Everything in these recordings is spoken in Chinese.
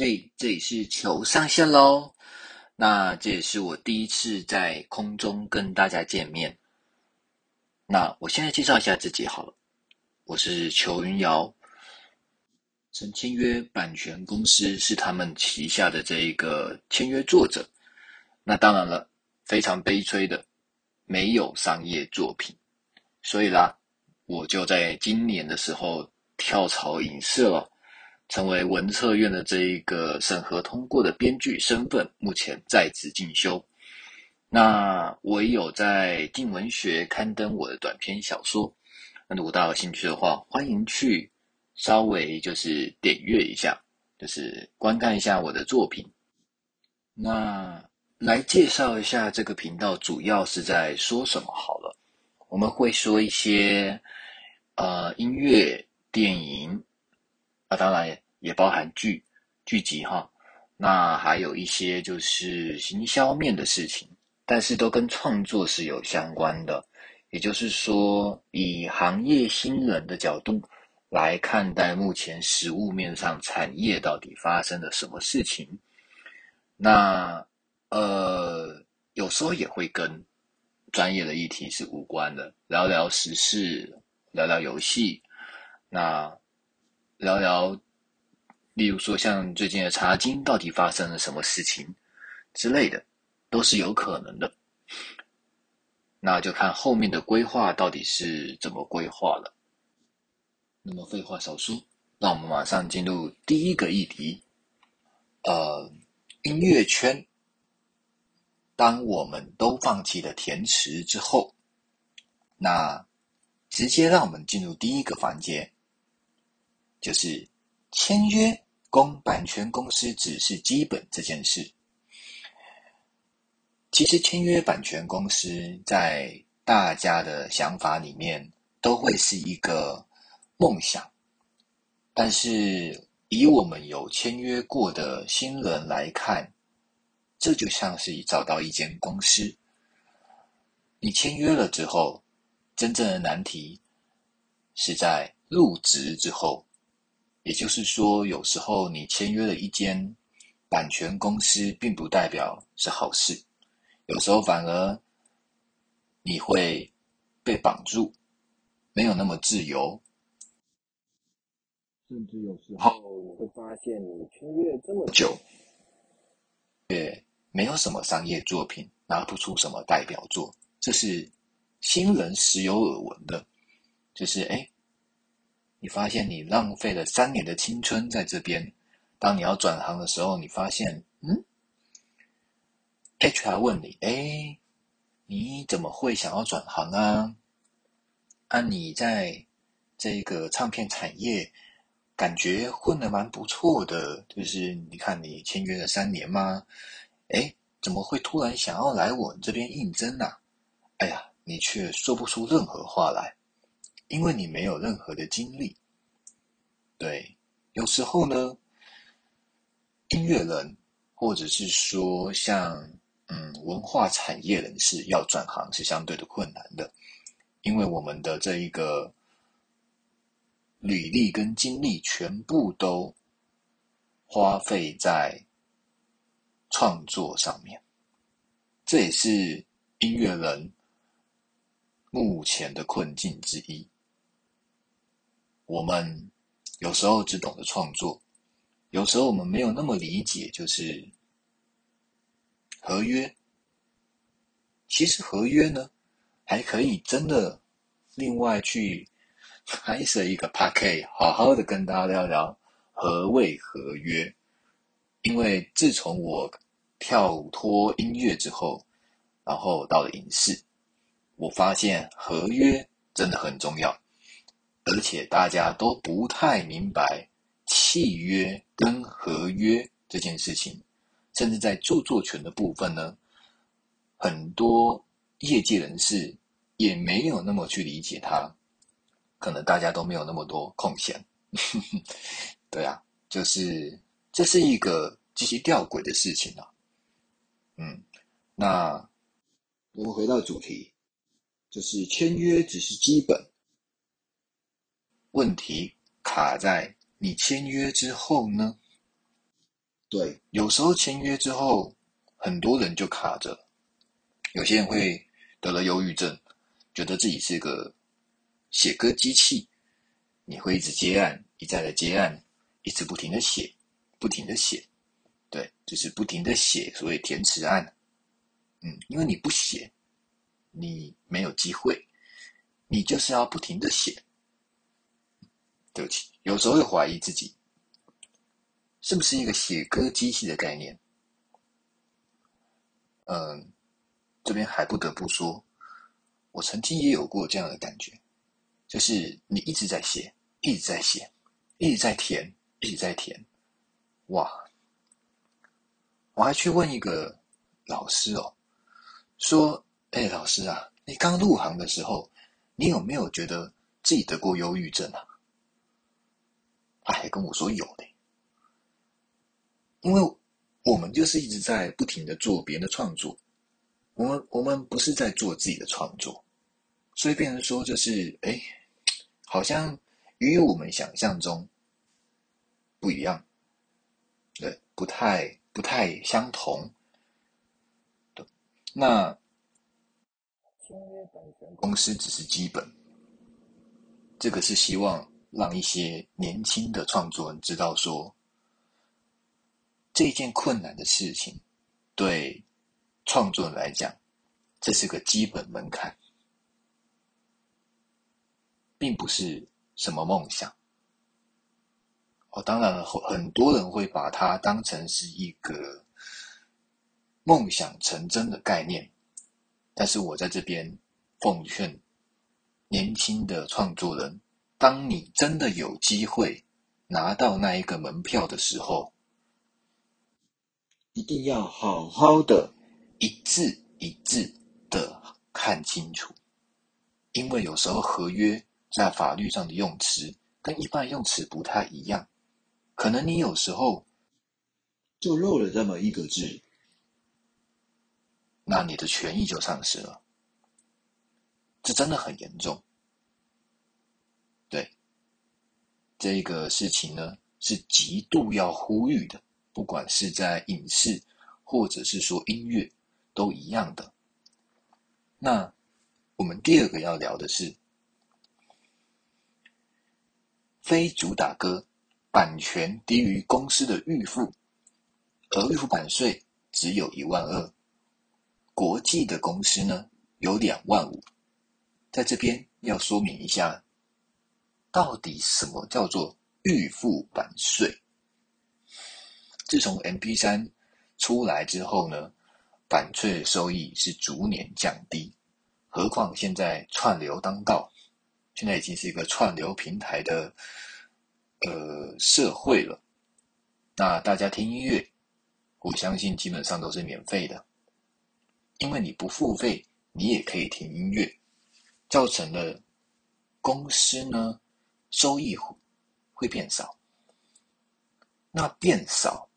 嘿，这里是球上线喽。那这也是我第一次在空中跟大家见面。那我现在介绍一下自己好了，我是裘云瑶，曾签约版权公司，是他们旗下的这一个签约作者。那当然了，非常悲催的，没有商业作品，所以啦，我就在今年的时候跳槽影视了。成为文策院的这一个审核通过的编剧身份，目前在职进修。那我也有在静文学刊登我的短篇小说，那如果大家有兴趣的话，欢迎去稍微就是点阅一下，就是观看一下我的作品。那来介绍一下这个频道主要是在说什么好了，我们会说一些呃音乐、电影。那当然也包含剧剧集哈，那还有一些就是行销面的事情，但是都跟创作是有相关的。也就是说，以行业新人的角度来看待目前实物面上产业到底发生了什么事情。那呃，有时候也会跟专业的议题是无关的，聊聊时事，聊聊游戏，那。聊聊，例如说像最近的茶经到底发生了什么事情之类的，都是有可能的。那就看后面的规划到底是怎么规划了。那么废话少说，让我们马上进入第一个议题。呃，音乐圈，当我们都放弃了填词之后，那直接让我们进入第一个环节。就是签约供版权公司只是基本这件事。其实签约版权公司在大家的想法里面都会是一个梦想，但是以我们有签约过的新人来看，这就像是找到一间公司。你签约了之后，真正的难题是在入职之后。也就是说，有时候你签约了一间版权公司，并不代表是好事。有时候反而你会被绑住，没有那么自由。甚至有时候会发现，你签约这么久，也没有什么商业作品，拿不出什么代表作。这是新人时有耳闻的，就是哎。你发现你浪费了三年的青春在这边，当你要转行的时候，你发现，嗯，HR 问你，哎，你怎么会想要转行啊？啊，你在这个唱片产业感觉混得蛮不错的，就是你看你签约了三年吗？哎，怎么会突然想要来我这边应征呢？哎呀，你却说不出任何话来。因为你没有任何的经历，对，有时候呢，音乐人或者是说像嗯文化产业人士要转行是相对的困难的，因为我们的这一个履历跟经历全部都花费在创作上面，这也是音乐人目前的困境之一。我们有时候只懂得创作，有时候我们没有那么理解，就是合约。其实合约呢，还可以真的另外去拍摄一个 p a k 好好的跟大家聊聊何谓合约。因为自从我跳脱音乐之后，然后到了影视，我发现合约真的很重要。而且大家都不太明白契约跟合约这件事情，甚至在著作权的部分呢，很多业界人士也没有那么去理解它，可能大家都没有那么多空闲。对啊，就是这是一个极其吊诡的事情啊。嗯，那我们回到主题，就是签约只是基本。问题卡在你签约之后呢？对，有时候签约之后，很多人就卡着，有些人会得了忧郁症，觉得自己是个写歌机器，你会一直接案，一再的接案，一直不停的写，不停的写，对，就是不停的写，所谓填词案，嗯，因为你不写，你没有机会，你就是要不停的写，对不起，有时候会怀疑自己。是不是一个写歌机器的概念？嗯，这边还不得不说，我曾经也有过这样的感觉，就是你一直在写，一直在写，一直在填，一直在填，哇！我还去问一个老师哦，说：“哎，老师啊，你刚入行的时候，你有没有觉得自己得过忧郁症啊？”他还跟我说有的。因为我们就是一直在不停的做别人的创作，我们我们不是在做自己的创作，所以变成说就是哎，好像与我们想象中不一样，对，不太不太相同。对那公司只是基本，这个是希望让一些年轻的创作人知道说。这件困难的事情，对创作人来讲，这是个基本门槛，并不是什么梦想。哦，当然了，很多人会把它当成是一个梦想成真的概念。但是我在这边奉劝年轻的创作人：，当你真的有机会拿到那一个门票的时候，一定要好好的一字一字的看清楚，因为有时候合约在法律上的用词跟一般用词不太一样，可能你有时候就漏了这么一个字，那你的权益就丧失了，这真的很严重。对，这个事情呢是极度要呼吁的。不管是在影视，或者是说音乐，都一样的。那我们第二个要聊的是非主打歌版权低于公司的预付，而预付版税只有一万二，国际的公司呢有两万五。在这边要说明一下，到底什么叫做预付版税？自从 M P 三出来之后呢，版税收益是逐年降低。何况现在串流当道，现在已经是一个串流平台的呃社会了。那大家听音乐，我相信基本上都是免费的，因为你不付费，你也可以听音乐，造成了公司呢收益会变少。那变少。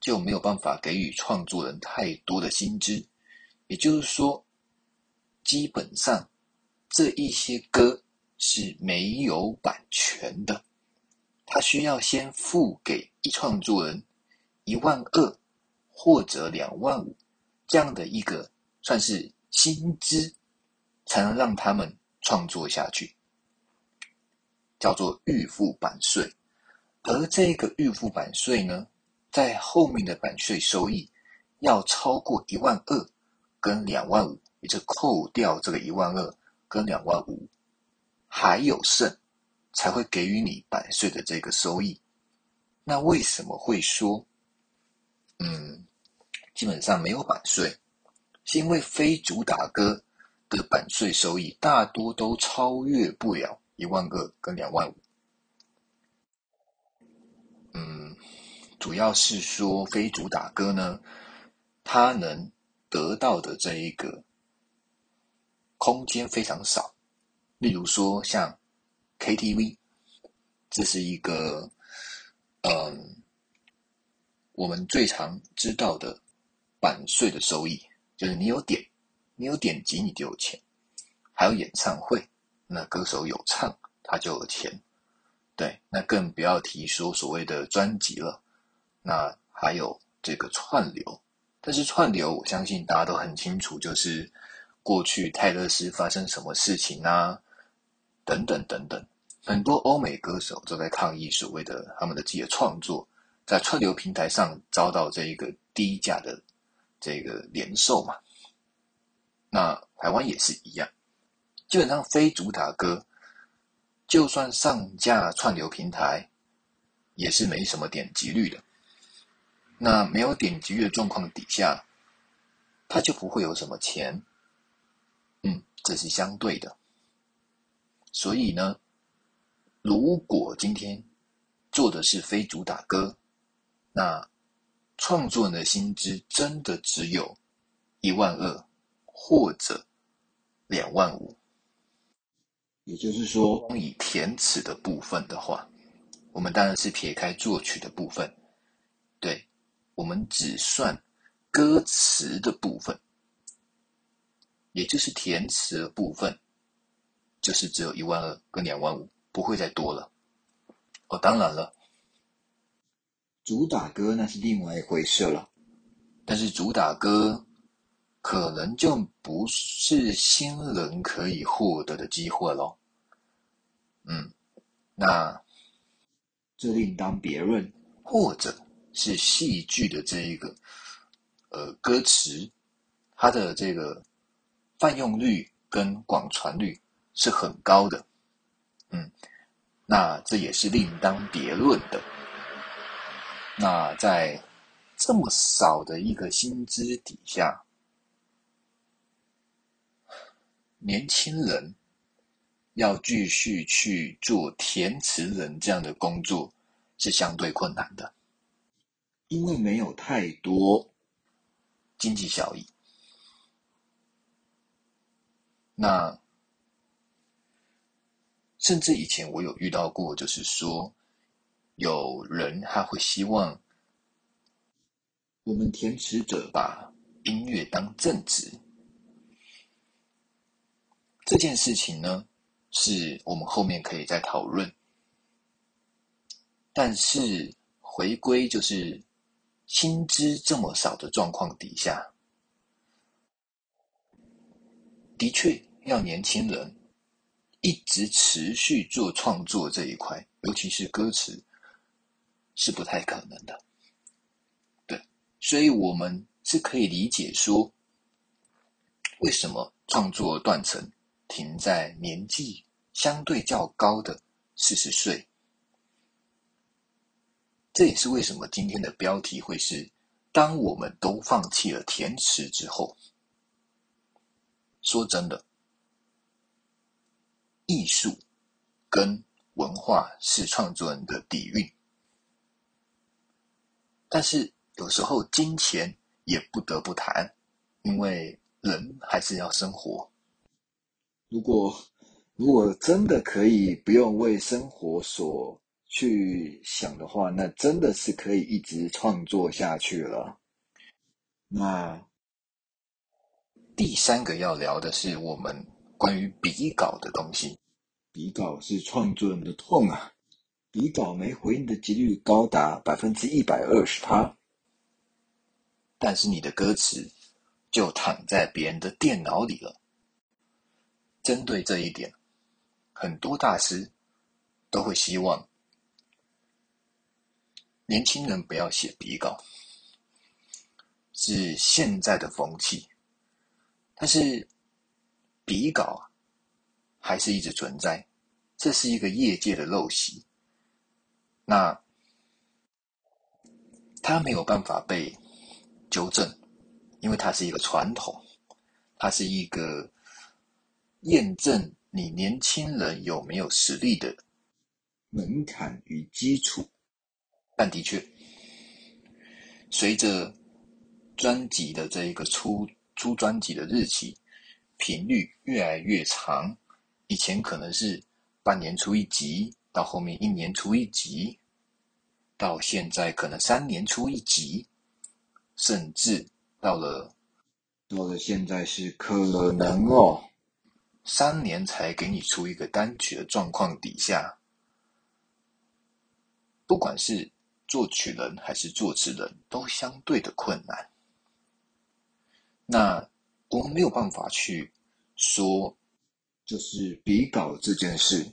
就没有办法给予创作人太多的薪资，也就是说，基本上这一些歌是没有版权的，他需要先付给一创作人一万二或者两万五这样的一个算是薪资，才能让他们创作下去，叫做预付版税，而这个预付版税呢？在后面的版税收益要超过一万二跟两万五，也就扣掉这个一万二跟两万五，还有剩，才会给予你版税的这个收益。那为什么会说，嗯，基本上没有版税？是因为非主打歌的版税收益大多都超越不了一万二跟两万五。嗯主要是说非主打歌呢，它能得到的这一个空间非常少。例如说像 KTV，这是一个嗯，我们最常知道的版税的收益，就是你有点，你有点击你就有钱。还有演唱会，那歌手有唱他就有钱。对，那更不要提说所谓的专辑了。那还有这个串流，但是串流我相信大家都很清楚，就是过去泰勒斯发生什么事情啊，等等等等，很多欧美歌手都在抗议所谓的他们的自己的创作在串流平台上遭到这一个低价的这个连售嘛。那台湾也是一样，基本上非主打歌，就算上架串流平台，也是没什么点击率的。那没有点击率的状况底下，它就不会有什么钱。嗯，这是相对的。所以呢，如果今天做的是非主打歌，那创作人的薪资真的只有一万二或者两万五，也就是说，以填词的部分的话，我们当然是撇开作曲的部分，对。我们只算歌词的部分，也就是填词的部分，就是只有一万二跟两万五，不会再多了。哦，当然了，主打歌那是另外一回事了。但是主打歌可能就不是新人可以获得的机会喽。嗯，那这另当别论，或者。是戏剧的这一个，呃，歌词，它的这个泛用率跟广传率是很高的，嗯，那这也是另当别论的。那在这么少的一个薪资底下，年轻人要继续去做填词人这样的工作，是相对困难的。因为没有太多经济效益，那甚至以前我有遇到过，就是说有人他会希望我们填词者把音乐当正职，这件事情呢，是我们后面可以再讨论，但是回归就是。薪资这么少的状况底下，的确要年轻人一直持续做创作这一块，尤其是歌词，是不太可能的。对，所以我们是可以理解说，为什么创作断层停在年纪相对较高的四十岁。这也是为什么今天的标题会是：当我们都放弃了填词之后。说真的，艺术跟文化是创作人的底蕴，但是有时候金钱也不得不谈，因为人还是要生活。如果如果真的可以不用为生活所去想的话，那真的是可以一直创作下去了。那第三个要聊的是我们关于笔稿的东西。笔稿是创作人的痛啊！笔稿没回应的几率高达百分之一百二十趴。但是你的歌词就躺在别人的电脑里了。针对这一点，很多大师都会希望。年轻人不要写笔稿，是现在的风气。但是笔稿还是一直存在，这是一个业界的陋习。那它没有办法被纠正，因为它是一个传统，它是一个验证你年轻人有没有实力的门槛与基础。但的确，随着专辑的这一个出出专辑的日期频率越来越长，以前可能是半年出一集，到后面一年出一集，到现在可能三年出一集，甚至到了到了现在是可能哦，三年才给你出一个单曲的状况底下，不管是。作曲人还是作词人都相对的困难。那我们没有办法去说，就是比稿这件事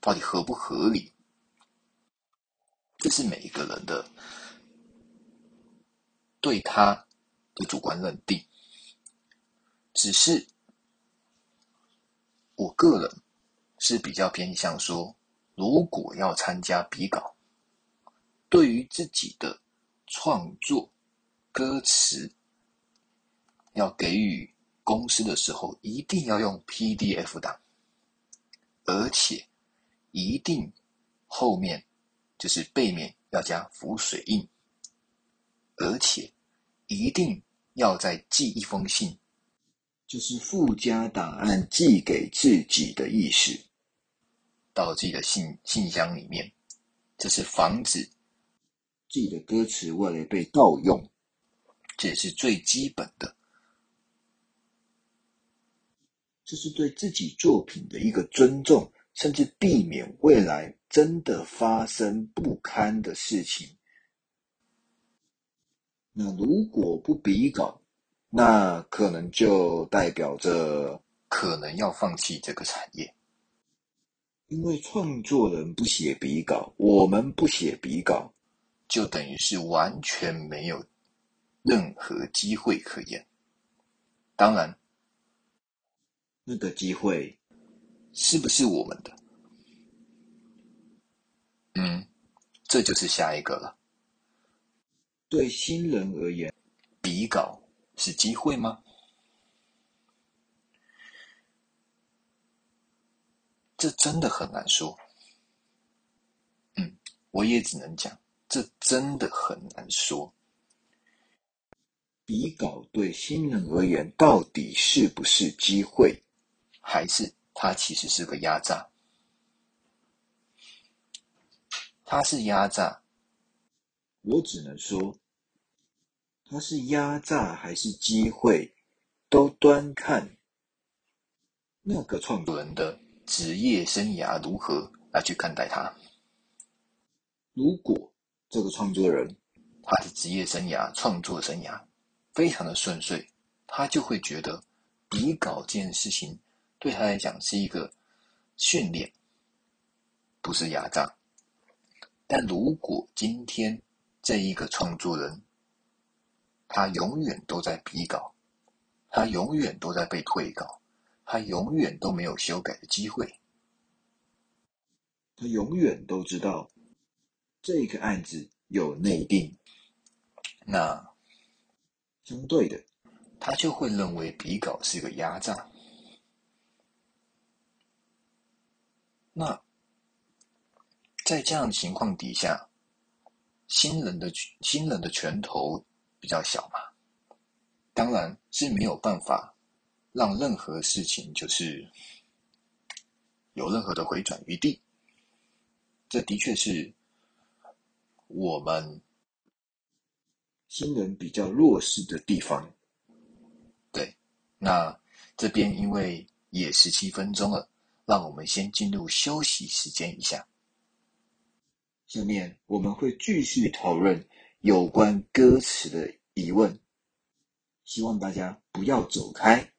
到底合不合理，这是每一个人的对他的主观认定。只是我个人是比较偏向说，如果要参加比稿，对于自己的创作歌词。要给予公司的时候，一定要用 PDF 档，而且一定后面就是背面要加浮水印，而且一定要再寄一封信，就是附加档案寄给自己的意思，到自己的信信箱里面，这是防止自己的歌词未来被盗用，这也是最基本的。这是对自己作品的一个尊重，甚至避免未来真的发生不堪的事情。那如果不比稿，那可能就代表着可能要放弃这个产业，因为创作人不写比稿，我们不写比稿，就等于是完全没有任何机会可言。当然。那个机会是不是我们的？嗯，这就是下一个了。对新人而言，比稿是机会吗？这真的很难说。嗯，我也只能讲，这真的很难说。比稿对新人而言，到底是不是机会？还是它其实是个压榨，它是压榨，我只能说，它是压榨还是机会，都端看那个创作人的职业生涯如何来去看待它。如果这个创作人他的职业生涯、创作生涯非常的顺遂，他就会觉得比稿这件事情。对他来讲是一个训练，不是压榨。但如果今天这一个创作人，他永远都在比稿，他永远都在被退稿，他永远都没有修改的机会，他永远都知道这个案子有内定，那相对的，他就会认为比稿是一个压榨。那在这样的情况底下，新人的新人的拳头比较小嘛，当然是没有办法让任何事情就是有任何的回转余地。这的确是我们新人比较弱势的地方。对，那这边因为也十七分钟了。让我们先进入休息时间一下。下面我们会继续讨论有关歌词的疑问，希望大家不要走开。